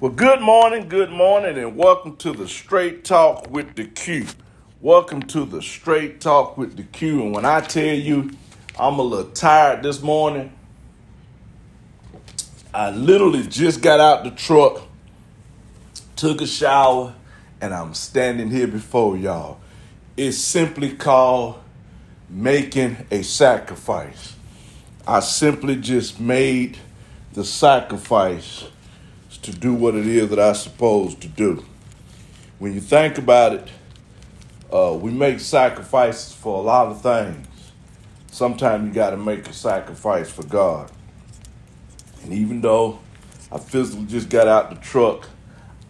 Well, good morning, good morning, and welcome to the Straight Talk with the Q. Welcome to the Straight Talk with the Q. And when I tell you I'm a little tired this morning, I literally just got out the truck, took a shower, and I'm standing here before y'all. It's simply called making a sacrifice. I simply just made the sacrifice to do what it is that I'm supposed to do. When you think about it, uh, we make sacrifices for a lot of things. Sometimes you got to make a sacrifice for God. And even though I physically just got out the truck,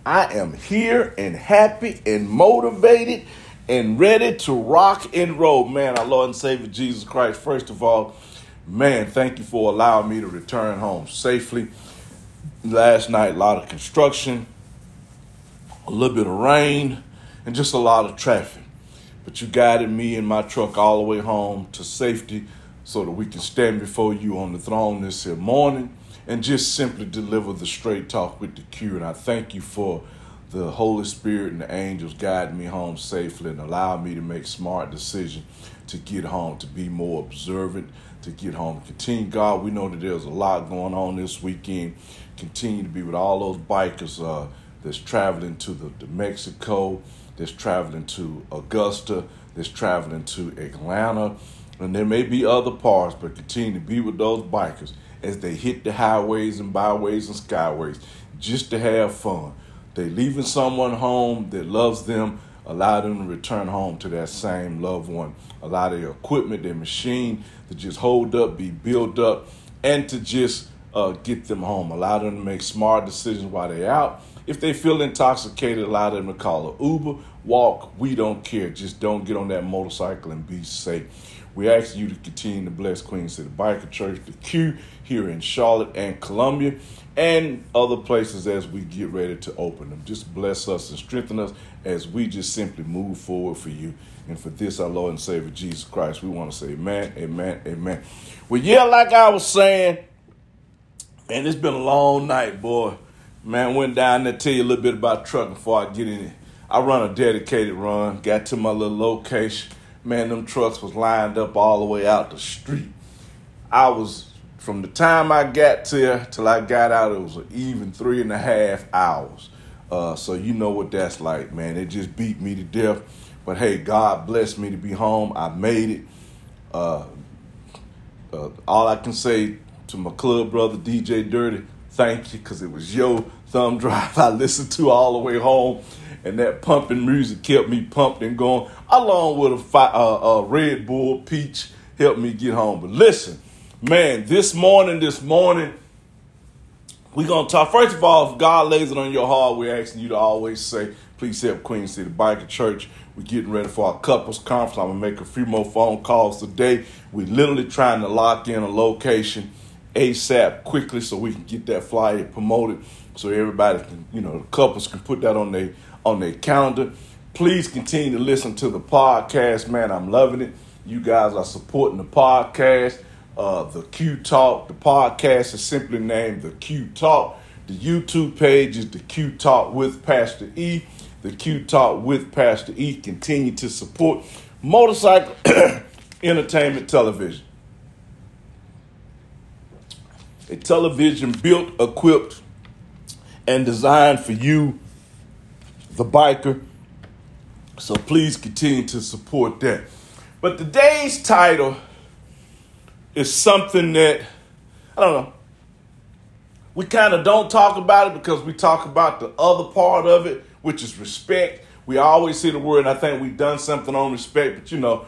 I am here and happy and motivated and ready to rock and roll. Man, our Lord and Savior Jesus Christ, first of all, man, thank you for allowing me to return home safely last night, a lot of construction, a little bit of rain, and just a lot of traffic. But you guided me and my truck all the way home to safety so that we can stand before you on the throne this here morning and just simply deliver the straight talk with the Q. And I thank you for the Holy Spirit and the angels guiding me home safely and allowing me to make smart decisions to get home, to be more observant, to get home. Continue, God, we know that there's a lot going on this weekend continue to be with all those bikers uh, that's traveling to the, the Mexico, that's traveling to Augusta, that's traveling to Atlanta, and there may be other parts, but continue to be with those bikers as they hit the highways and byways and skyways just to have fun. They leaving someone home that loves them, allow them to return home to that same loved one. Allow their equipment, their machine to just hold up, be built up, and to just uh, get them home. Allow them to make smart decisions while they're out. If they feel intoxicated, allow them to call an Uber, walk. We don't care. Just don't get on that motorcycle and be safe. We ask you to continue to bless Queen City Biker Church, the Q here in Charlotte and Columbia, and other places as we get ready to open them. Just bless us and strengthen us as we just simply move forward for you. And for this, our Lord and Savior Jesus Christ, we want to say amen, amen, amen. Well, yeah, like I was saying, and it's been a long night, boy. Man, went down there to tell you a little bit about trucking before I get in it. I run a dedicated run, got to my little location. Man, them trucks was lined up all the way out the street. I was, from the time I got there till I got out, it was an even three and a half hours. Uh, so you know what that's like, man. It just beat me to death. But hey, God blessed me to be home. I made it. Uh, uh, all I can say to my club brother DJ Dirty, thank you, because it was your thumb drive I listened to all the way home, and that pumping music kept me pumped and going, along with a, fi- uh, a Red Bull Peach helped me get home. But listen, man, this morning, this morning, we're going to talk. First of all, if God lays it on your heart, we're asking you to always say, please help Queen City Biker Church. We're getting ready for our couples conference. I'm going to make a few more phone calls today. We're literally trying to lock in a location ASAP quickly so we can get that flyer promoted so everybody can, you know, the couples can put that on their on their calendar. Please continue to listen to the podcast, man. I'm loving it. You guys are supporting the podcast. Uh, the Q Talk. The podcast is simply named the Q Talk. The YouTube page is the Q Talk with Pastor E. The Q Talk with Pastor E. Continue to support motorcycle entertainment television. a television built, equipped, and designed for you, the biker. So please continue to support that. But today's title is something that, I don't know, we kind of don't talk about it because we talk about the other part of it, which is respect. We always see the word, and I think we've done something on respect, but you know,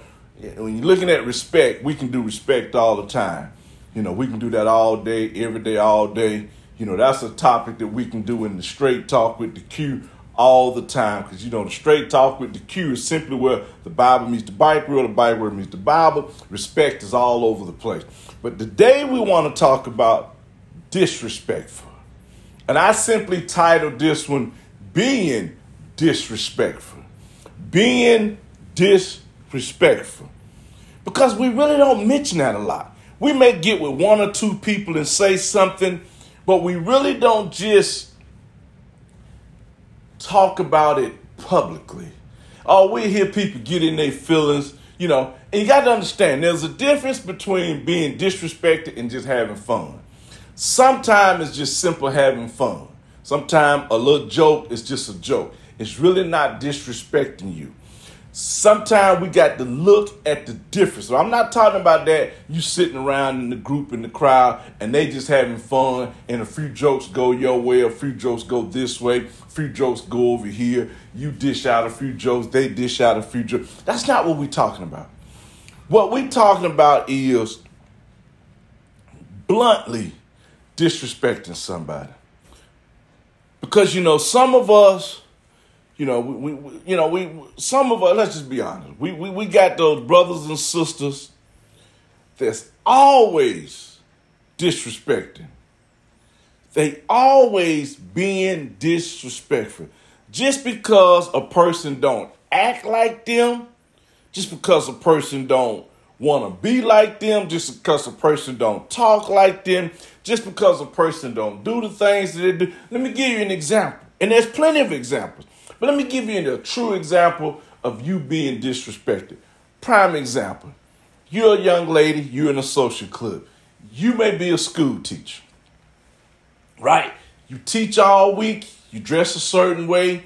when you're looking at respect, we can do respect all the time. You know, we can do that all day, every day, all day. You know, that's a topic that we can do in the straight talk with the Q all the time. Because, you know, the straight talk with the Q is simply where the Bible meets the bike wheel, the bike wheel meets the Bible. Respect is all over the place. But today we want to talk about disrespectful. And I simply titled this one, Being Disrespectful. Being disrespectful. Because we really don't mention that a lot. We may get with one or two people and say something, but we really don't just talk about it publicly. Oh, we hear people get in their feelings, you know, and you got to understand there's a difference between being disrespected and just having fun. Sometimes it's just simple having fun. Sometimes a little joke is just a joke. It's really not disrespecting you. Sometimes we got to look at the difference. So I'm not talking about that you sitting around in the group in the crowd and they just having fun and a few jokes go your way, a few jokes go this way, a few jokes go over here. You dish out a few jokes, they dish out a few jokes. That's not what we're talking about. What we're talking about is bluntly disrespecting somebody. Because you know, some of us you know, we, we, you know, we some of us. Let's just be honest. We, we we got those brothers and sisters that's always disrespecting. They always being disrespectful. Just because a person don't act like them, just because a person don't want to be like them, just because a person don't talk like them, just because a person don't do the things that they do. Let me give you an example. And there's plenty of examples. But let me give you a true example of you being disrespected. Prime example. You're a young lady, you're in a social club. You may be a school teacher. Right? You teach all week, you dress a certain way,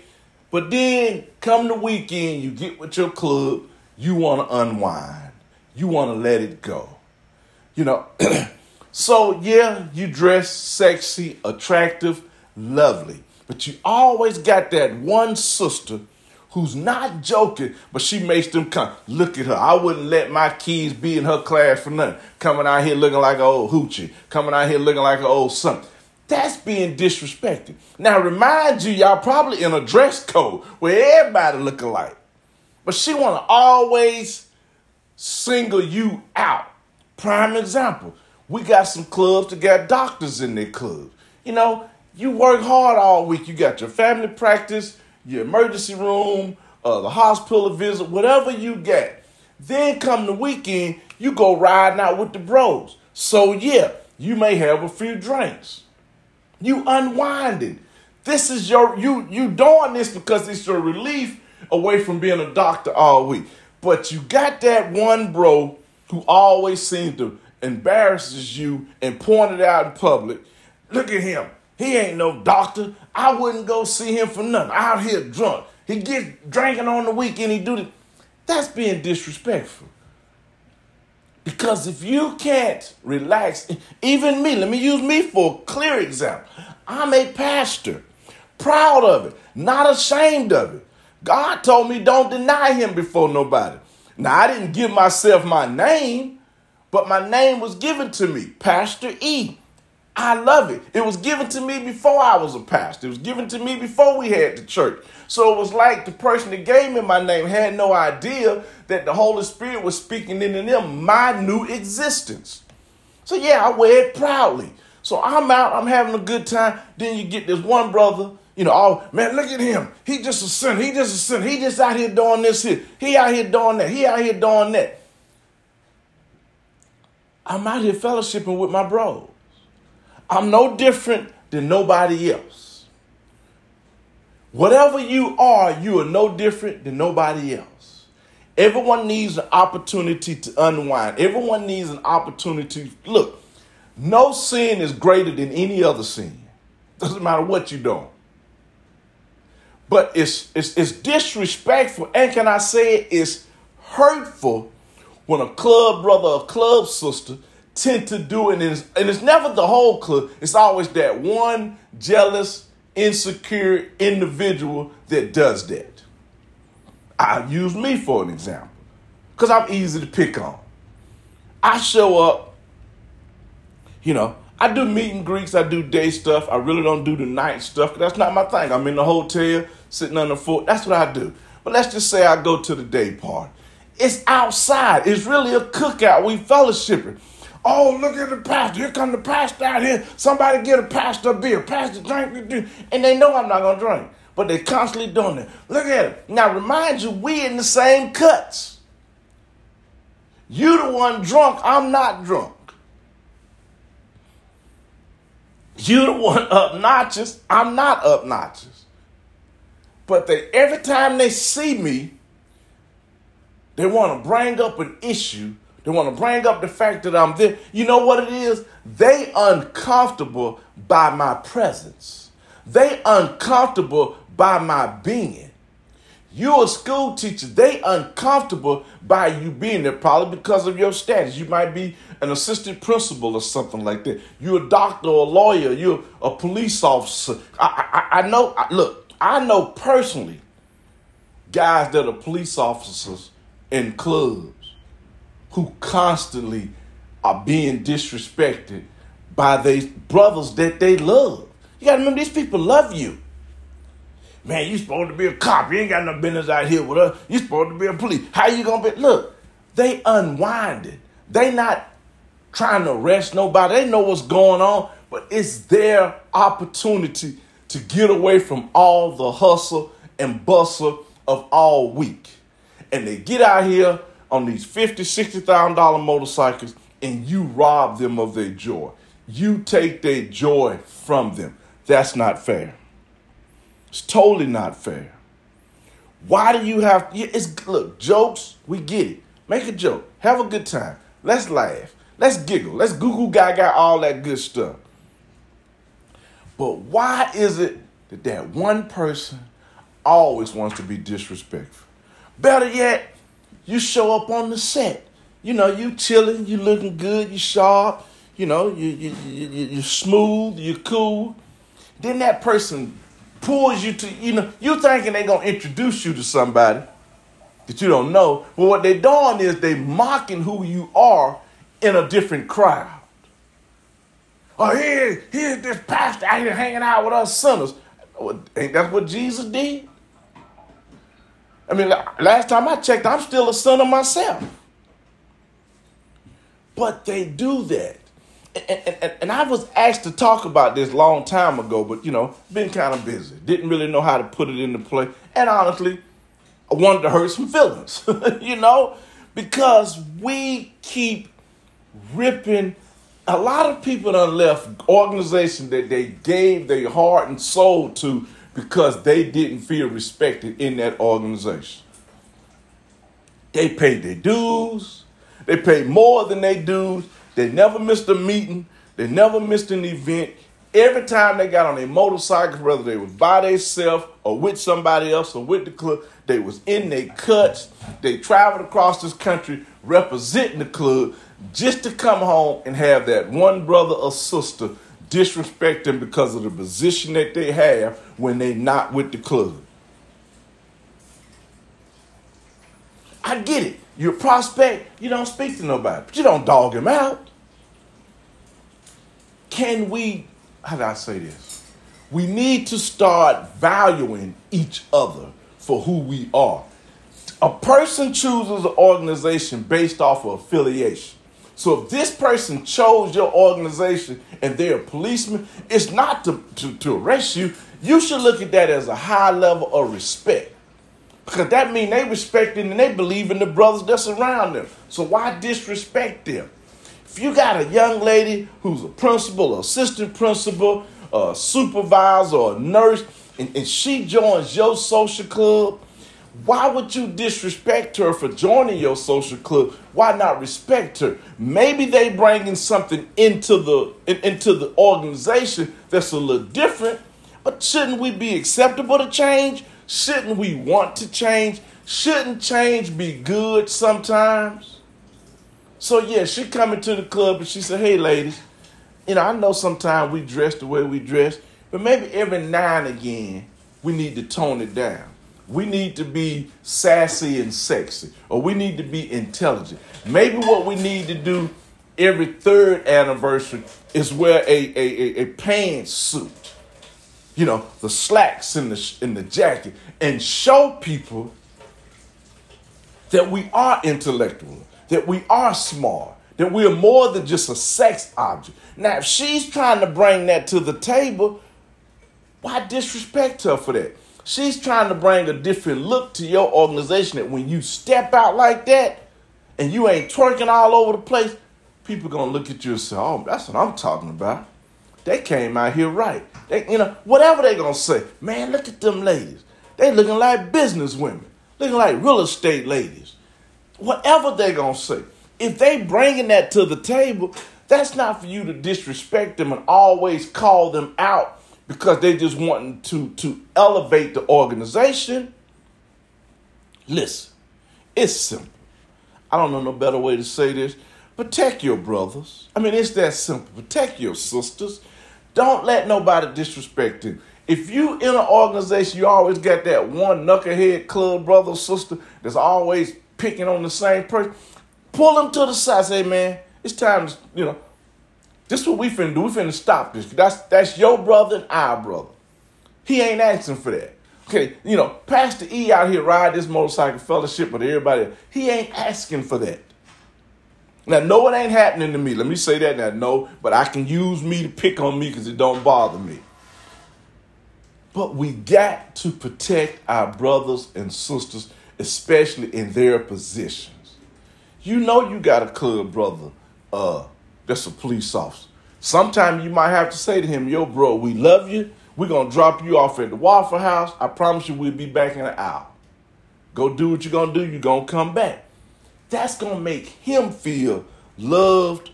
but then come the weekend, you get with your club, you want to unwind. You want to let it go. You know, so yeah, you dress sexy, attractive, lovely. But you always got that one sister who's not joking, but she makes them come. Look at her. I wouldn't let my kids be in her class for nothing. Coming out here looking like an old hoochie. Coming out here looking like an old something. That's being disrespected. Now, remind you, y'all probably in a dress code where everybody look alike. But she want to always single you out. Prime example. We got some clubs that got doctors in their clubs. You know, you work hard all week. You got your family practice, your emergency room, uh, the hospital visit, whatever you get. Then come the weekend, you go riding out with the bros. So yeah, you may have a few drinks. You unwinding. This is your you you doing this because it's your relief away from being a doctor all week. But you got that one bro who always seems to embarrasses you and point it out in public. Look at him. He ain't no doctor. I wouldn't go see him for nothing. Out here drunk. He gets drinking on the weekend. He do this. That's being disrespectful. Because if you can't relax, even me, let me use me for a clear example. I'm a pastor, proud of it, not ashamed of it. God told me don't deny him before nobody. Now, I didn't give myself my name, but my name was given to me, Pastor E. I love it. It was given to me before I was a pastor. It was given to me before we had the church. So it was like the person that gave me my name had no idea that the Holy Spirit was speaking into them my new existence. So yeah, I wear it proudly. So I'm out, I'm having a good time. Then you get this one brother, you know, oh man, look at him. He just a sinner. He just a sinner. He just out here doing this here. He out here doing that. He out here doing that. I'm out here fellowshipping with my bros. I'm no different than nobody else. Whatever you are, you are no different than nobody else. Everyone needs an opportunity to unwind. Everyone needs an opportunity. Look, no sin is greater than any other sin. Doesn't matter what you're doing. But it's, it's, it's disrespectful, and can I say it? It's hurtful when a club brother or club sister tend to do and it's, and it's never the whole club. It's always that one jealous, insecure individual that does that. I use me for an example because I'm easy to pick on. I show up, you know, I do meet and greets, I do day stuff. I really don't do the night stuff that's not my thing. I'm in the hotel, sitting on the floor. That's what I do. But let's just say I go to the day party. It's outside. It's really a cookout. We fellowshipping. Oh, look at the pastor. Here come the pastor out here. Somebody get a pastor a beer. Pastor drink. And they know I'm not going to drink. But they're constantly doing it. Look at it. Now, remind you, we in the same cuts. You the one drunk. I'm not drunk. You the one notches. I'm not notches. But they every time they see me, they want to bring up an issue. They want to bring up the fact that I'm there. You know what it is? They uncomfortable by my presence. They uncomfortable by my being. You're a school teacher. They uncomfortable by you being there, probably because of your status. You might be an assistant principal or something like that. You're a doctor or a lawyer. You're a police officer. I, I, I know. I, look, I know personally guys that are police officers in clubs who constantly are being disrespected by their brothers that they love. You gotta remember, these people love you. Man, you supposed to be a cop. You ain't got no business out here with us. You supposed to be a police. How you gonna be? Look, they unwinded. They not trying to arrest nobody. They know what's going on, but it's their opportunity to get away from all the hustle and bustle of all week. And they get out here on these fifty, sixty thousand dollar motorcycles, and you rob them of their joy. You take their joy from them. That's not fair. It's totally not fair. Why do you have? It's look jokes. We get it. Make a joke. Have a good time. Let's laugh. Let's giggle. Let's goo goo gaga all that good stuff. But why is it that that one person always wants to be disrespectful? Better yet, you show up on the set. You know, you chilling, you looking good, you sharp. You know, you you you you smooth, you cool. Then that person pulls you to, you know, you thinking they gonna introduce you to somebody that you don't know. But what they doing is they mocking who you are in a different crowd. Oh, here, here's this pastor out here hanging out with us sinners. Ain't that what Jesus did? I mean, last time I checked, I'm still a son of myself. But they do that and, and, and, I was asked to talk about this long time ago, but you know, been kind of busy. Didn't really know how to put it into play. And honestly, I wanted to hurt some feelings, you know, because we keep ripping. A lot of people done left organizations that they gave their heart and soul to because they didn't feel respected in that organization. They paid their dues. They paid more than they dues they never missed a meeting. They never missed an event. Every time they got on a motorcycle, whether they was by themselves or with somebody else or with the club, they was in their cuts. They traveled across this country representing the club just to come home and have that one brother or sister disrespect them because of the position that they have when they not with the club. I get it. You're a prospect, you don't speak to nobody, but you don't dog him out. Can we, how do I say this? We need to start valuing each other for who we are. A person chooses an organization based off of affiliation. So if this person chose your organization and they're a policeman, it's not to, to, to arrest you. You should look at that as a high level of respect. Because that means they respect it and they believe in the brothers that's around them. So why disrespect them? If you got a young lady who's a principal, assistant principal, a supervisor, or a nurse, and, and she joins your social club, why would you disrespect her for joining your social club? Why not respect her? Maybe they bringing something into the in, into the organization that's a little different, but shouldn't we be acceptable to change? Shouldn't we want to change? Shouldn't change be good sometimes? So yeah, she come into the club and she said, "Hey, ladies, you know I know sometimes we dress the way we dress, but maybe every now and again we need to tone it down. We need to be sassy and sexy, or we need to be intelligent. Maybe what we need to do every third anniversary is wear a a, a, a pantsuit." you know, the slacks in the in the jacket and show people that we are intellectual, that we are smart, that we are more than just a sex object. Now, if she's trying to bring that to the table, why disrespect her for that? She's trying to bring a different look to your organization that when you step out like that and you ain't twerking all over the place, people gonna look at you and say, Oh, that's what I'm talking about. They came out here right. They, you know, whatever they gonna say. Man, look at them ladies. they looking like business women, looking like real estate ladies. Whatever they gonna say. If they bringing that to the table, that's not for you to disrespect them and always call them out because they just wanting to, to elevate the organization. Listen, it's simple. I don't know no better way to say this. Protect your brothers. I mean, it's that simple. Protect your sisters. Don't let nobody disrespect you. If you in an organization, you always got that one knucklehead club brother or sister that's always picking on the same person. Pull them to the side. Say, man, it's time to, you know, this is what we finna do. We finna stop this. That's that's your brother and our brother. He ain't asking for that. Okay, you know, Pastor E out here ride this motorcycle fellowship with everybody. He ain't asking for that. Now, no, it ain't happening to me. Let me say that now. No, but I can use me to pick on me because it don't bother me. But we got to protect our brothers and sisters, especially in their positions. You know you got a club brother uh, that's a police officer. Sometimes you might have to say to him, yo, bro, we love you. We're going to drop you off at the Waffle House. I promise you we'll be back in an hour. Go do what you're going to do. You're going to come back. That's going to make him feel loved,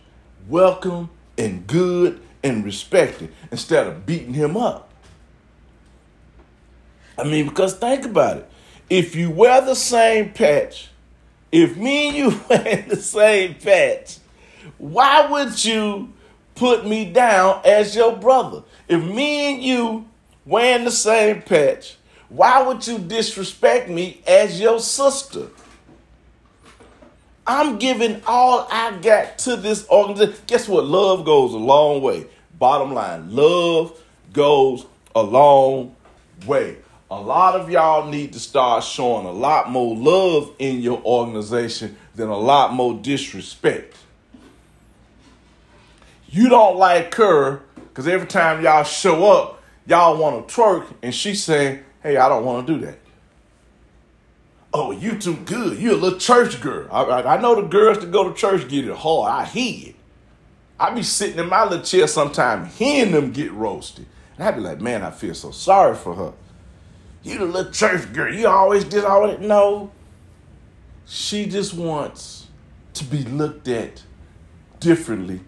welcome, and good and respected instead of beating him up. I mean, because think about it. If you wear the same patch, if me and you wear the same patch, why would you put me down as your brother? If me and you wearing the same patch, why would you disrespect me as your sister? I'm giving all I got to this organization. Guess what? Love goes a long way. Bottom line, love goes a long way. A lot of y'all need to start showing a lot more love in your organization than a lot more disrespect. You don't like her because every time y'all show up, y'all want to twerk, and she saying, "Hey, I don't want to do that." Oh, you too good. You a little church girl. I, I, I know the girls that go to church get it hard. I hear it. I be sitting in my little chair sometime hearing them get roasted. And I be like, man, I feel so sorry for her. You the little church girl. You always did all that. No. She just wants to be looked at differently,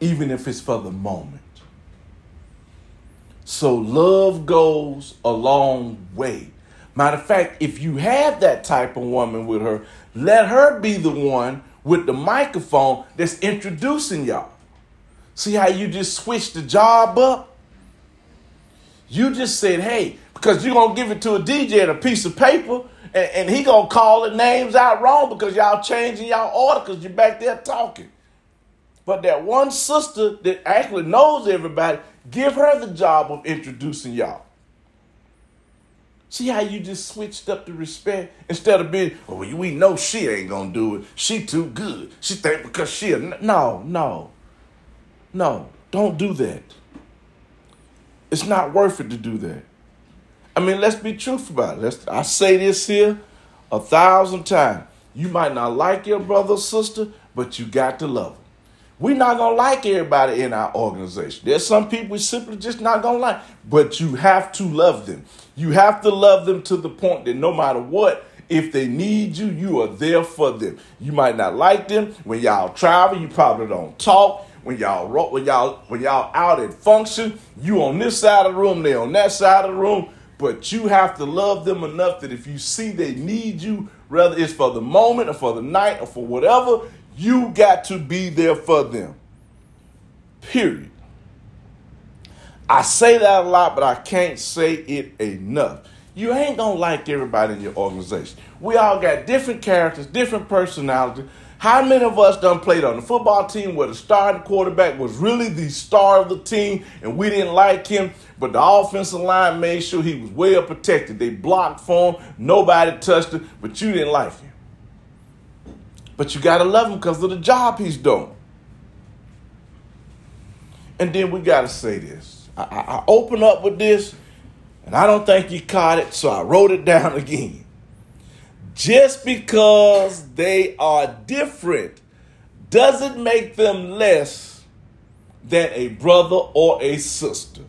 even if it's for the moment. So love goes a long way. Matter of fact, if you have that type of woman with her, let her be the one with the microphone that's introducing y'all. See how you just switched the job up? You just said, hey, because you're going to give it to a DJ and a piece of paper, and, and he going to call the names out wrong because y'all changing y'all order because you're back there talking. But that one sister that actually knows everybody, give her the job of introducing y'all. See how you just switched up the respect instead of being, oh, we know she ain't gonna do it. She too good. She think because she no, no, no. Don't do that. It's not worth it to do that. I mean, let's be truthful about it. Let's, I say this here a thousand times. You might not like your brother or sister, but you got to love them. We're not gonna like everybody in our organization. There's some people we simply just not gonna like, but you have to love them. You have to love them to the point that no matter what, if they need you, you are there for them. You might not like them when y'all travel. You probably don't talk when y'all when y'all when y'all out at function. You on this side of the room, they on that side of the room. But you have to love them enough that if you see they need you, whether it's for the moment or for the night or for whatever, you got to be there for them. Period. I say that a lot, but I can't say it enough. You ain't gonna like everybody in your organization. We all got different characters, different personalities. How many of us done played on the football team where the starting quarterback was really the star of the team and we didn't like him, but the offensive line made sure he was well protected. They blocked for him, nobody touched him, but you didn't like him. But you got to love him because of the job he's doing. And then we got to say this. I, I, I open up with this, and I don't think you caught it, so I wrote it down again. Just because they are different doesn't make them less than a brother or a sister.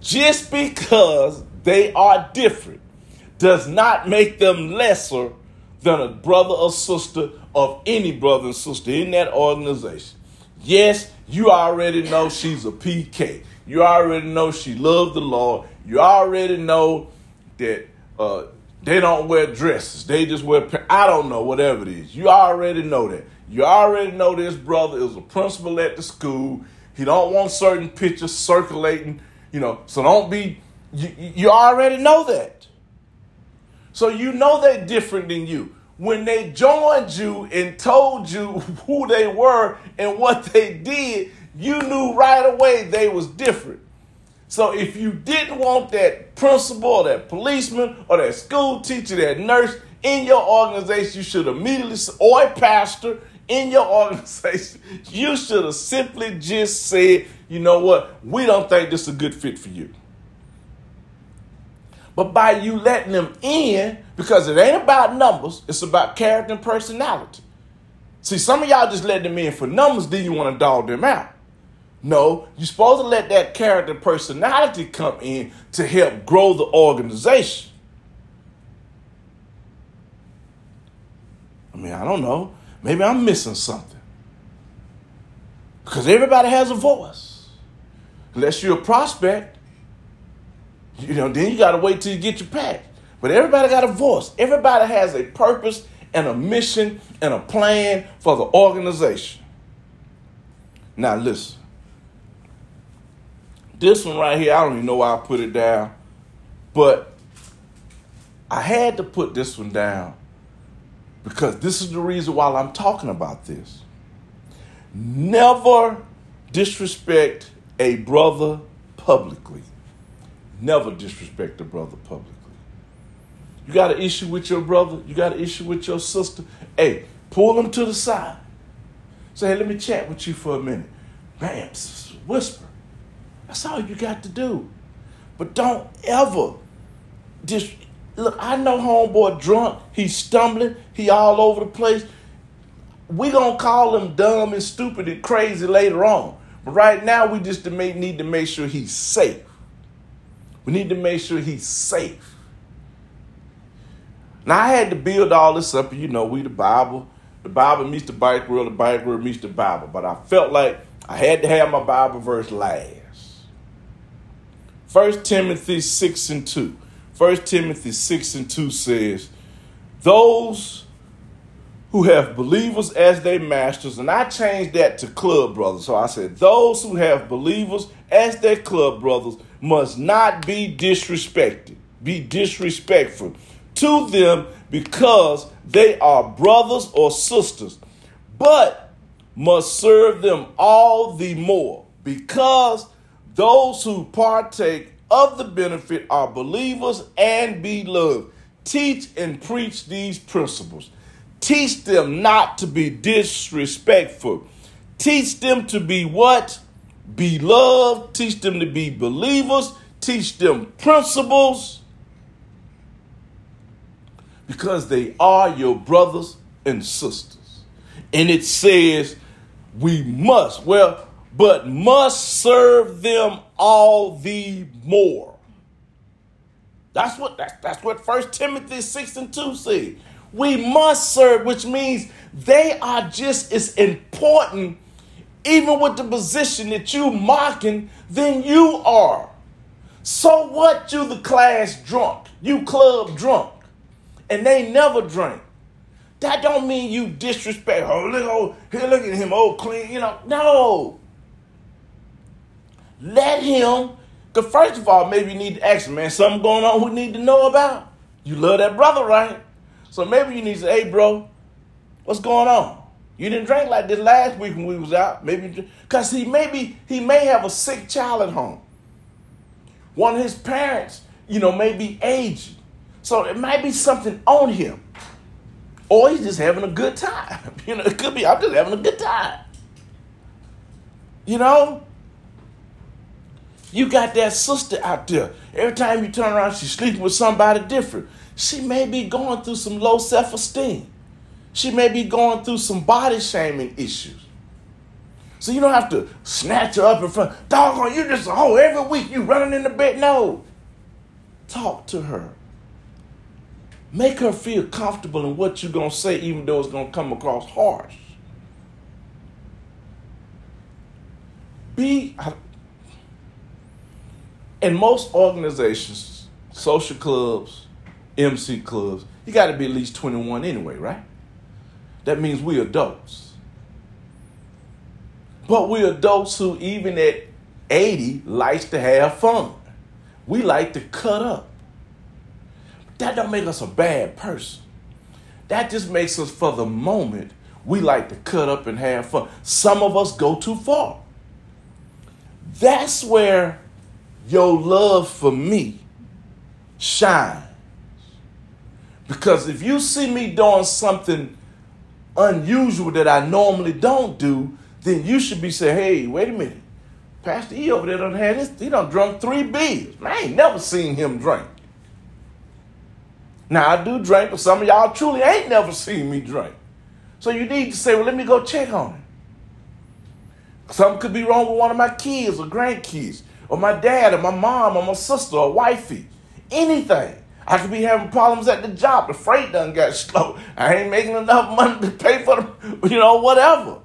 Just because they are different does not make them lesser than a brother or sister of any brother and sister in that organization. Yes, you already know she's a PK. You already know she loves the Lord. You already know that uh, they don't wear dresses. They just wear, I don't know, whatever it is. You already know that. You already know this brother is a principal at the school. He don't want certain pictures circulating, you know. So don't be, you, you already know that. So you know they're different than you. When they joined you and told you who they were and what they did, you knew right away they was different. So if you didn't want that principal or that policeman or that school teacher, that nurse in your organization, you should immediately, or a pastor in your organization, you should have simply just said, you know what, we don't think this is a good fit for you. But by you letting them in, because it ain't about numbers, it's about character and personality. See, some of y'all just let them in for numbers, then you want to dog them out. No, you're supposed to let that character personality come in to help grow the organization. I mean, I don't know. Maybe I'm missing something. Because everybody has a voice. Unless you're a prospect, you know, then you got to wait till you get your patch. But everybody got a voice. Everybody has a purpose and a mission and a plan for the organization. Now, listen. This one right here, I don't even know why I put it down, but I had to put this one down because this is the reason why I'm talking about this. Never disrespect a brother publicly. Never disrespect a brother publicly. You got an issue with your brother, you got an issue with your sister. Hey, pull them to the side. Say, hey, let me chat with you for a minute. Man, whisper. That's all you got to do. But don't ever just look. I know homeboy drunk. He's stumbling. He all over the place. We gonna call him dumb and stupid and crazy later on. But right now, we just need to make sure he's safe. We need to make sure he's safe. Now I had to build all this up. You know, we the Bible. The Bible meets the bike world. The bike world meets the Bible. But I felt like I had to have my Bible verse last. 1 Timothy 6 and 2. 1 Timothy 6 and 2 says, Those who have believers as their masters, and I changed that to club brothers. So I said, Those who have believers as their club brothers must not be disrespected, be disrespectful to them because they are brothers or sisters, but must serve them all the more because those who partake of the benefit are believers and beloved. Teach and preach these principles. Teach them not to be disrespectful. Teach them to be what? Beloved. Teach them to be believers. Teach them principles. Because they are your brothers and sisters. And it says we must. Well, but must serve them all the more. That's what that's, that's what First Timothy 6 and 2 say. We must serve, which means they are just as important, even with the position that you mocking, than you are. So what you the class drunk, you club drunk, and they never drink. That don't mean you disrespect. Oh, look, oh, here, look at him, oh, clean. You know, no. Let him, because first of all, maybe you need to ask him, man, something going on we need to know about. You love that brother, right? So maybe you need to say, hey, bro, what's going on? You didn't drink like this last week when we was out. Maybe because he maybe he may have a sick child at home. One of his parents, you know, may be aged. So it might be something on him. Or he's just having a good time. You know, it could be I'm just having a good time. You know? You got that sister out there. Every time you turn around, she's sleeping with somebody different. She may be going through some low self esteem. She may be going through some body shaming issues. So you don't have to snatch her up in front. Doggone, you just hoe. Every week you running in the bed. No. Talk to her. Make her feel comfortable in what you're going to say, even though it's going to come across harsh. Be, in most organizations, social clubs, MC clubs, you got to be at least 21 anyway, right? That means we adults. But we adults who, even at 80, likes to have fun. We like to cut up. That don't make us a bad person. That just makes us, for the moment, we like to cut up and have fun. Some of us go too far. That's where your love for me shines. Because if you see me doing something unusual that I normally don't do, then you should be saying, hey, wait a minute. Pastor E over there done had this, he done drunk three beers. I ain't never seen him drink. Now I do drink, but some of y'all truly ain't never seen me drink. So you need to say, well, let me go check on him. Something could be wrong with one of my kids or grandkids, or my dad, or my mom, or my sister, or wifey. Anything. I could be having problems at the job. The freight done got slow. I ain't making enough money to pay for them, you know, whatever.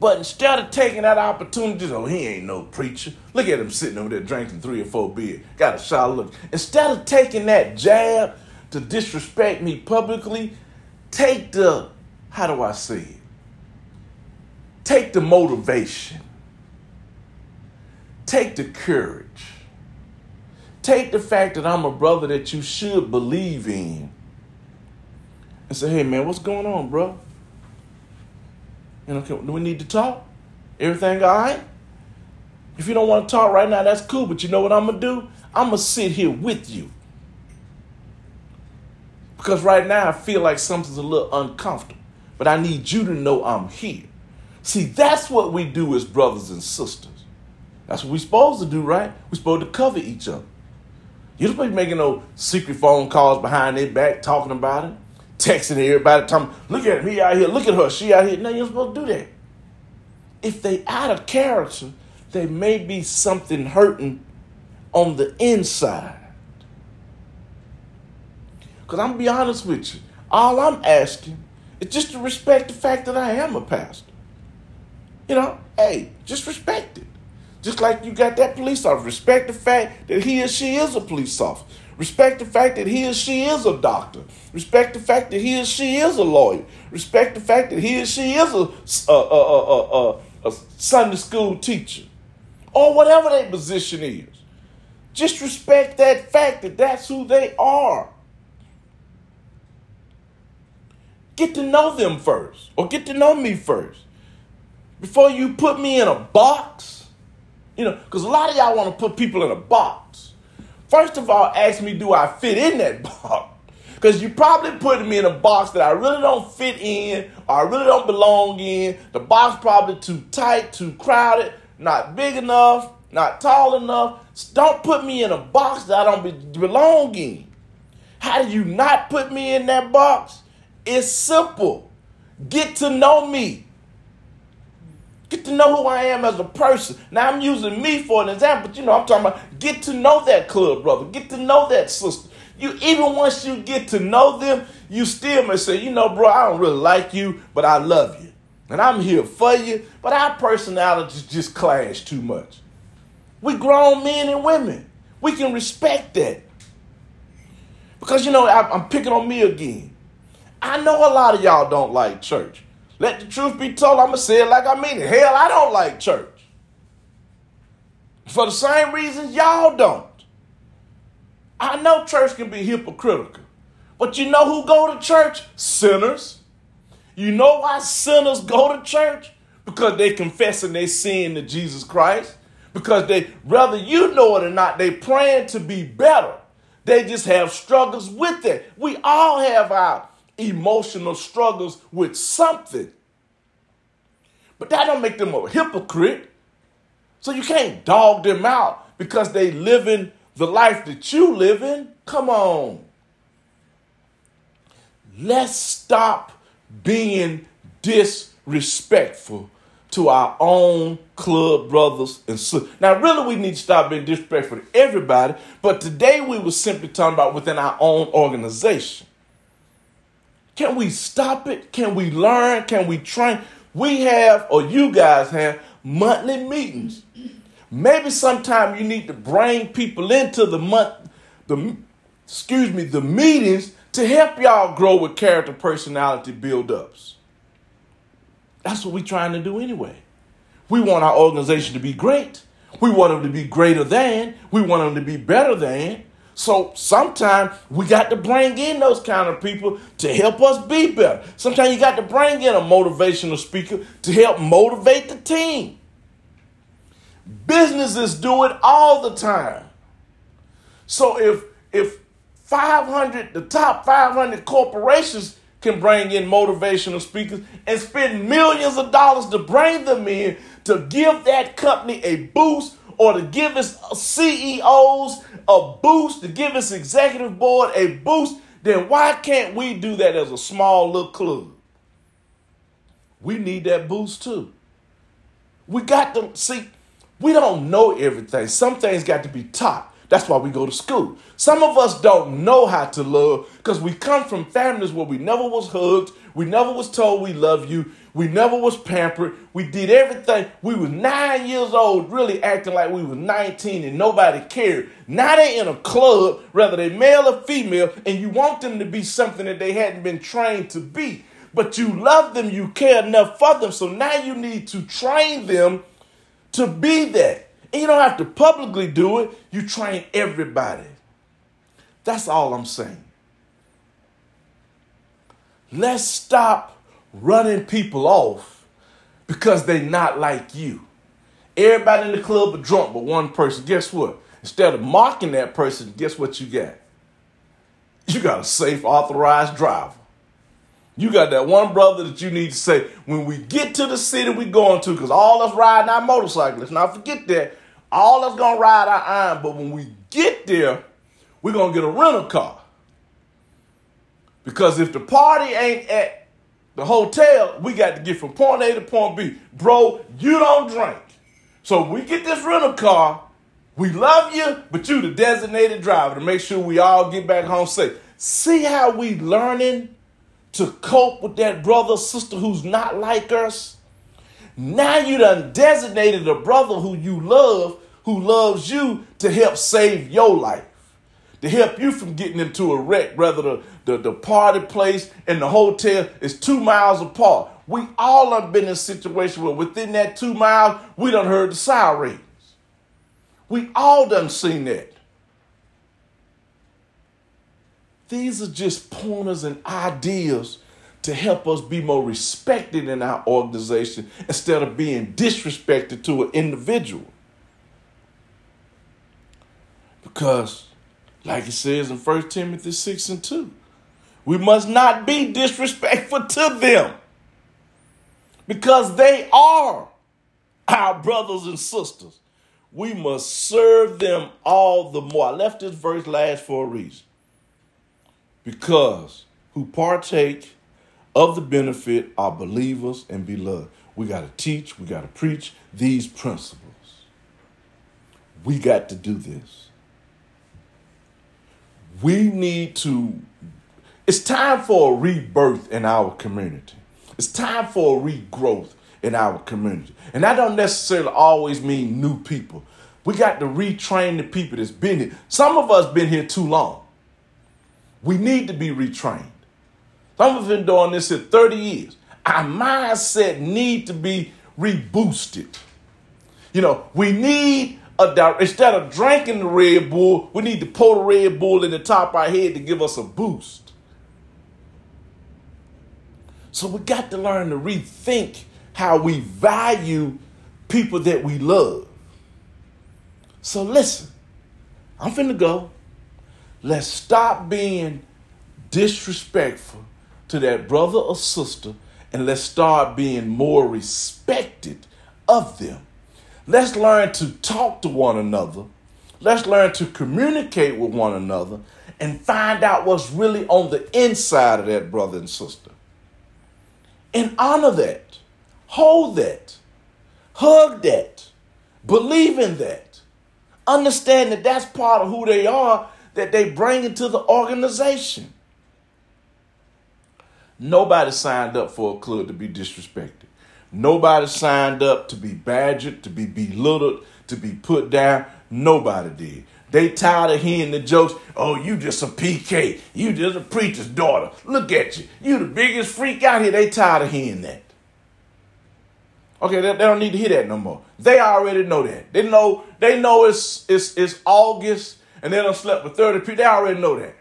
But instead of taking that opportunity, oh, he ain't no preacher. Look at him sitting over there drinking three or four beers. Got a shy look. Instead of taking that jab to disrespect me publicly, take the, how do I say it? Take the motivation. Take the courage. Take the fact that I'm a brother that you should believe in and say, hey man, what's going on, bro? You know, do we need to talk? Everything all right? If you don't want to talk right now, that's cool. But you know what I'm gonna do? I'm gonna sit here with you because right now I feel like something's a little uncomfortable. But I need you to know I'm here. See, that's what we do as brothers and sisters. That's what we're supposed to do, right? We're supposed to cover each other. You're supposed to be making no secret phone calls behind their back, talking about it texting everybody, telling look at me out here, look at her, she out here. No, you're supposed to do that. If they out of character, there may be something hurting on the inside. Because I'm going to be honest with you. All I'm asking is just to respect the fact that I am a pastor. You know, hey, just respect it. Just like you got that police officer. Respect the fact that he or she is a police officer. Respect the fact that he or she is a doctor. Respect the fact that he or she is a lawyer. Respect the fact that he or she is a, a, a, a, a Sunday school teacher. Or whatever their position is. Just respect that fact that that's who they are. Get to know them first, or get to know me first. Before you put me in a box, you know, because a lot of y'all want to put people in a box. First of all, ask me, do I fit in that box? Because you probably putting me in a box that I really don't fit in or I really don't belong in. The box probably too tight, too crowded, not big enough, not tall enough. Don't put me in a box that I don't be, belong in. How do you not put me in that box? It's simple. Get to know me. Get to know who I am as a person. Now I'm using me for an example, but you know, I'm talking about get to know that club brother, get to know that sister. You even once you get to know them, you still may say, you know, bro, I don't really like you, but I love you. And I'm here for you, but our personalities just clash too much. We grown men and women. We can respect that. Because you know, I'm picking on me again. I know a lot of y'all don't like church. Let the truth be told, I'm going to say it like I mean it. Hell, I don't like church. For the same reasons y'all don't. I know church can be hypocritical. But you know who go to church? Sinners. You know why sinners go to church? Because they confessing their sin to Jesus Christ. Because they, whether you know it or not, they praying to be better. They just have struggles with it. We all have our emotional struggles with something. But that don't make them a hypocrite. So you can't dog them out because they living the life that you live in. Come on. Let's stop being disrespectful to our own club brothers and sisters. Now, really, we need to stop being disrespectful to everybody, but today we were simply talking about within our own organization. Can we stop it? Can we learn? Can we train? We have, or you guys have, monthly meetings. Maybe sometime you need to bring people into the month, the excuse me, the meetings to help y'all grow with character personality build ups. That's what we're trying to do anyway. We want our organization to be great. We want them to be greater than. We want them to be better than. So sometimes we got to bring in those kind of people to help us be better. Sometimes you got to bring in a motivational speaker to help motivate the team. Businesses do it all the time. So if if 500 the top 500 corporations can bring in motivational speakers and spend millions of dollars to bring them in to give that company a boost or to give its CEOs a boost, to give its executive board a boost, then why can't we do that as a small little club? We need that boost too. We got to see, we don't know everything. Some things got to be taught. That's why we go to school. Some of us don't know how to love because we come from families where we never was hugged, we never was told we love you, we never was pampered. We did everything. We was nine years old, really acting like we was 19 and nobody cared. Now they in a club, whether they male or female, and you want them to be something that they hadn't been trained to be. But you love them, you care enough for them. So now you need to train them to be that. And you don't have to publicly do it, you train everybody. That's all I'm saying. Let's stop running people off because they not like you. Everybody in the club are drunk but one person. Guess what? Instead of mocking that person, guess what you got? You got a safe, authorized driver. You got that one brother that you need to say, when we get to the city we going to, because all us riding our motorcycles. Now forget that. All us gonna ride our iron, but when we get there, we're gonna get a rental car. Because if the party ain't at the hotel, we got to get from point A to point B. Bro, you don't drink. So we get this rental car. We love you, but you the designated driver to make sure we all get back home safe. See how we learning to cope with that brother, sister who's not like us? Now you done designated a brother who you love, who loves you to help save your life, to help you from getting into a wreck, whether the, the, the party place and the hotel is two miles apart. We all have been in a situation where within that two miles, we done heard the sirens. We all done seen that. These are just pointers and ideas to help us be more respected in our organization instead of being disrespected to an individual. Because, like it says in 1 Timothy 6 and 2, we must not be disrespectful to them because they are our brothers and sisters. We must serve them all the more. I left this verse last for a reason. Because who partake of the benefit are believers and beloved. We got to teach, we got to preach these principles. We got to do this. We need to, it's time for a rebirth in our community. It's time for a regrowth in our community. And that don't necessarily always mean new people. We got to retrain the people that's been here. Some of us been here too long. We need to be retrained. Some of us been doing this for 30 years. Our mindset need to be reboosted. You know, we need a instead of drinking the Red Bull, we need to pour the Red Bull in the top of our head to give us a boost. So we got to learn to rethink how we value people that we love. So listen, I'm finna go. Let's stop being disrespectful to that brother or sister and let's start being more respected of them. Let's learn to talk to one another. Let's learn to communicate with one another and find out what's really on the inside of that brother and sister. And honor that, hold that, Hug that. Believe in that. Understand that that's part of who they are that they bring into the organization. Nobody signed up for a club to be disrespected. Nobody signed up to be badgered, to be belittled, to be put down. Nobody did. They tired of hearing the jokes. Oh, you just a PK. You just a preacher's daughter. Look at you. You the biggest freak out here. They tired of hearing that. Okay, they, they don't need to hear that no more. They already know that. They know they know it's it's it's August and they don't slept for 30 people. They already know that.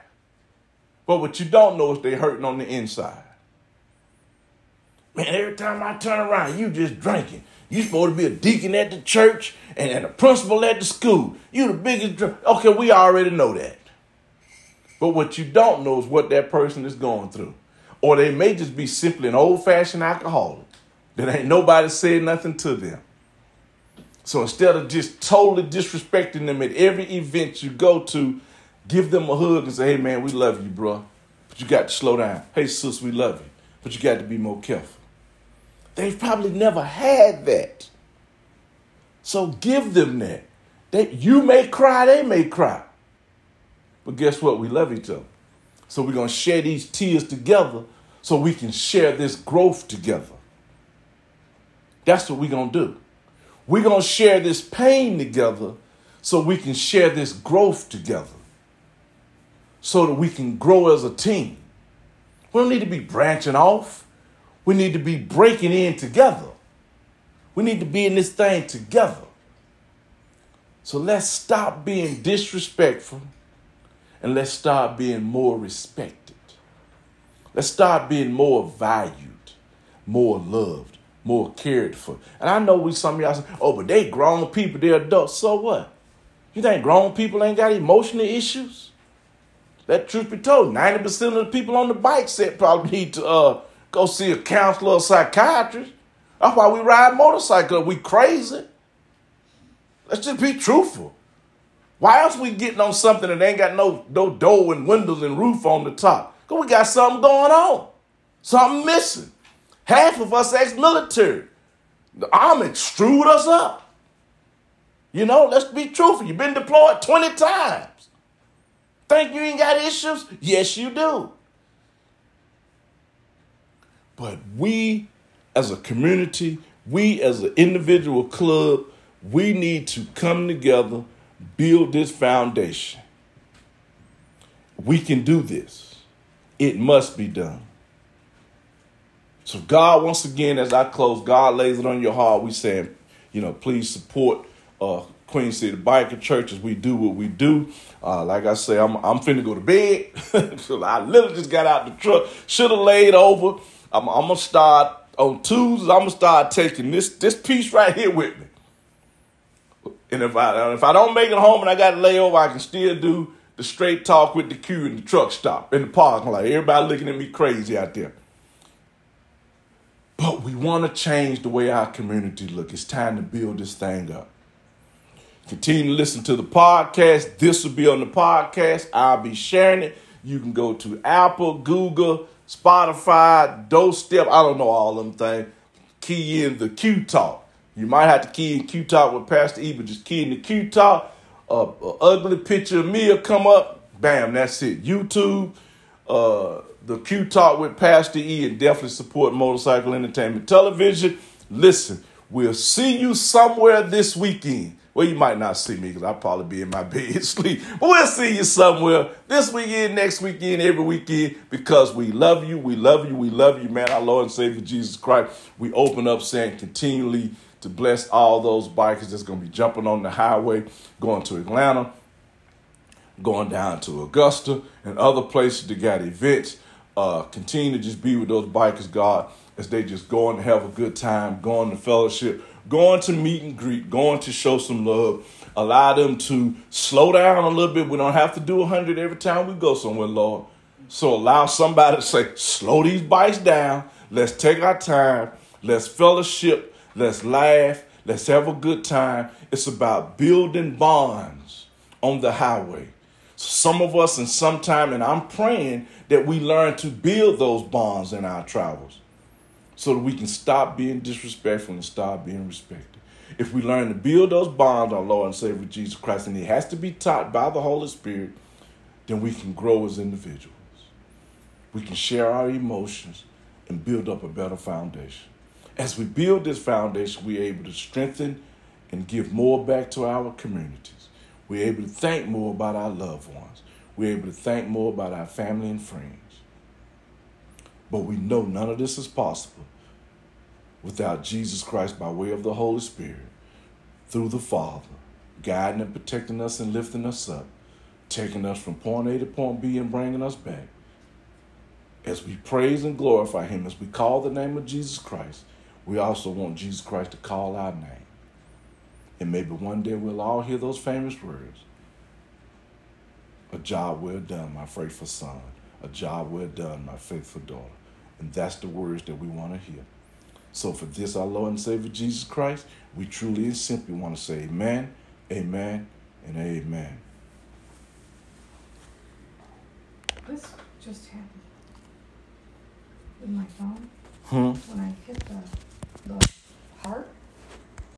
But what you don't know is they hurting on the inside. Man, every time I turn around, you just drinking. You supposed to be a deacon at the church and, and a principal at the school. You the biggest drink. Okay, we already know that. But what you don't know is what that person is going through. Or they may just be simply an old-fashioned alcoholic that ain't nobody said nothing to them. So instead of just totally disrespecting them at every event you go to, give them a hug and say, hey man, we love you, bro. But you got to slow down. Hey sis, we love you. But you got to be more careful. They've probably never had that. So give them that. They, you may cry, they may cry. But guess what? We love each other. So we're going to share these tears together so we can share this growth together. That's what we're going to do. We're going to share this pain together so we can share this growth together. So that we can grow as a team. We don't need to be branching off. We need to be breaking in together. We need to be in this thing together. So let's stop being disrespectful and let's start being more respected. Let's start being more valued, more loved, more cared for. And I know we some of y'all say, oh, but they grown people, they're adults. So what? You think grown people ain't got emotional issues? That truth be told, 90% of the people on the bike set probably need to uh, go see a counselor or psychiatrist. That's why we ride motorcycles. We crazy. Let's just be truthful. Why else we getting on something that ain't got no, no door and windows and roof on the top? Because we got something going on. Something missing. Half of us ex-military. The army screwed us up. You know, let's be truthful. You've been deployed 20 times. Think you ain't got issues? Yes, you do. But we as a community, we as an individual club, we need to come together, build this foundation. We can do this. It must be done. So, God, once again, as I close, God lays it on your heart. We saying, you know, please support uh, Queen City Biker Church as we do what we do. Uh, like I say, I'm I'm finna go to bed. so I literally just got out the truck. Should have laid over. I'm, I'm gonna start on Tuesdays. I'm gonna start taking this this piece right here with me. And if I if I don't make it home and I got to lay over, I can still do the straight talk with the queue in the truck stop in the parking lot. Everybody looking at me crazy out there. But we want to change the way our community look. It's time to build this thing up. Continue to listen to the podcast. This will be on the podcast. I'll be sharing it. You can go to Apple, Google, Spotify, Doorstep, I don't know all them things. Key in the Q Talk. You might have to key in Q Talk with Pastor E, but just key in the Q Talk. A ugly picture of me will come up. Bam, that's it. YouTube, uh, the Q Talk with Pastor E, and definitely support Motorcycle Entertainment Television. Listen, we'll see you somewhere this weekend. Well, you might not see me because I'll probably be in my bed sleep. But we'll see you somewhere this weekend, next weekend, every weekend because we love you. We love you. We love you, man. Our Lord and Savior Jesus Christ. We open up saying continually to bless all those bikers that's going to be jumping on the highway, going to Atlanta, going down to Augusta, and other places to got events. Uh, continue to just be with those bikers, God, as they just go and have a good time, going to fellowship going to meet and greet, going to show some love, allow them to slow down a little bit. We don't have to do 100 every time we go somewhere, Lord. So allow somebody to say, slow these bikes down. Let's take our time. Let's fellowship. Let's laugh. Let's have a good time. It's about building bonds on the highway. Some of us, and sometime, and I'm praying that we learn to build those bonds in our travels so that we can stop being disrespectful and start being respected. If we learn to build those bonds, our Lord and Savior Jesus Christ, and it has to be taught by the Holy Spirit, then we can grow as individuals. We can share our emotions and build up a better foundation. As we build this foundation, we're able to strengthen and give more back to our communities. We're able to think more about our loved ones. We're able to think more about our family and friends. But we know none of this is possible without Jesus Christ by way of the Holy Spirit through the Father, guiding and protecting us and lifting us up, taking us from point A to point B and bringing us back. As we praise and glorify Him, as we call the name of Jesus Christ, we also want Jesus Christ to call our name. And maybe one day we'll all hear those famous words A job well done, my faithful son. A job well done, my faithful daughter. And that's the words that we want to hear. So for this, our Lord and Savior Jesus Christ, we truly and simply want to say amen, amen, and amen. This just happened with my phone. Hmm? When I hit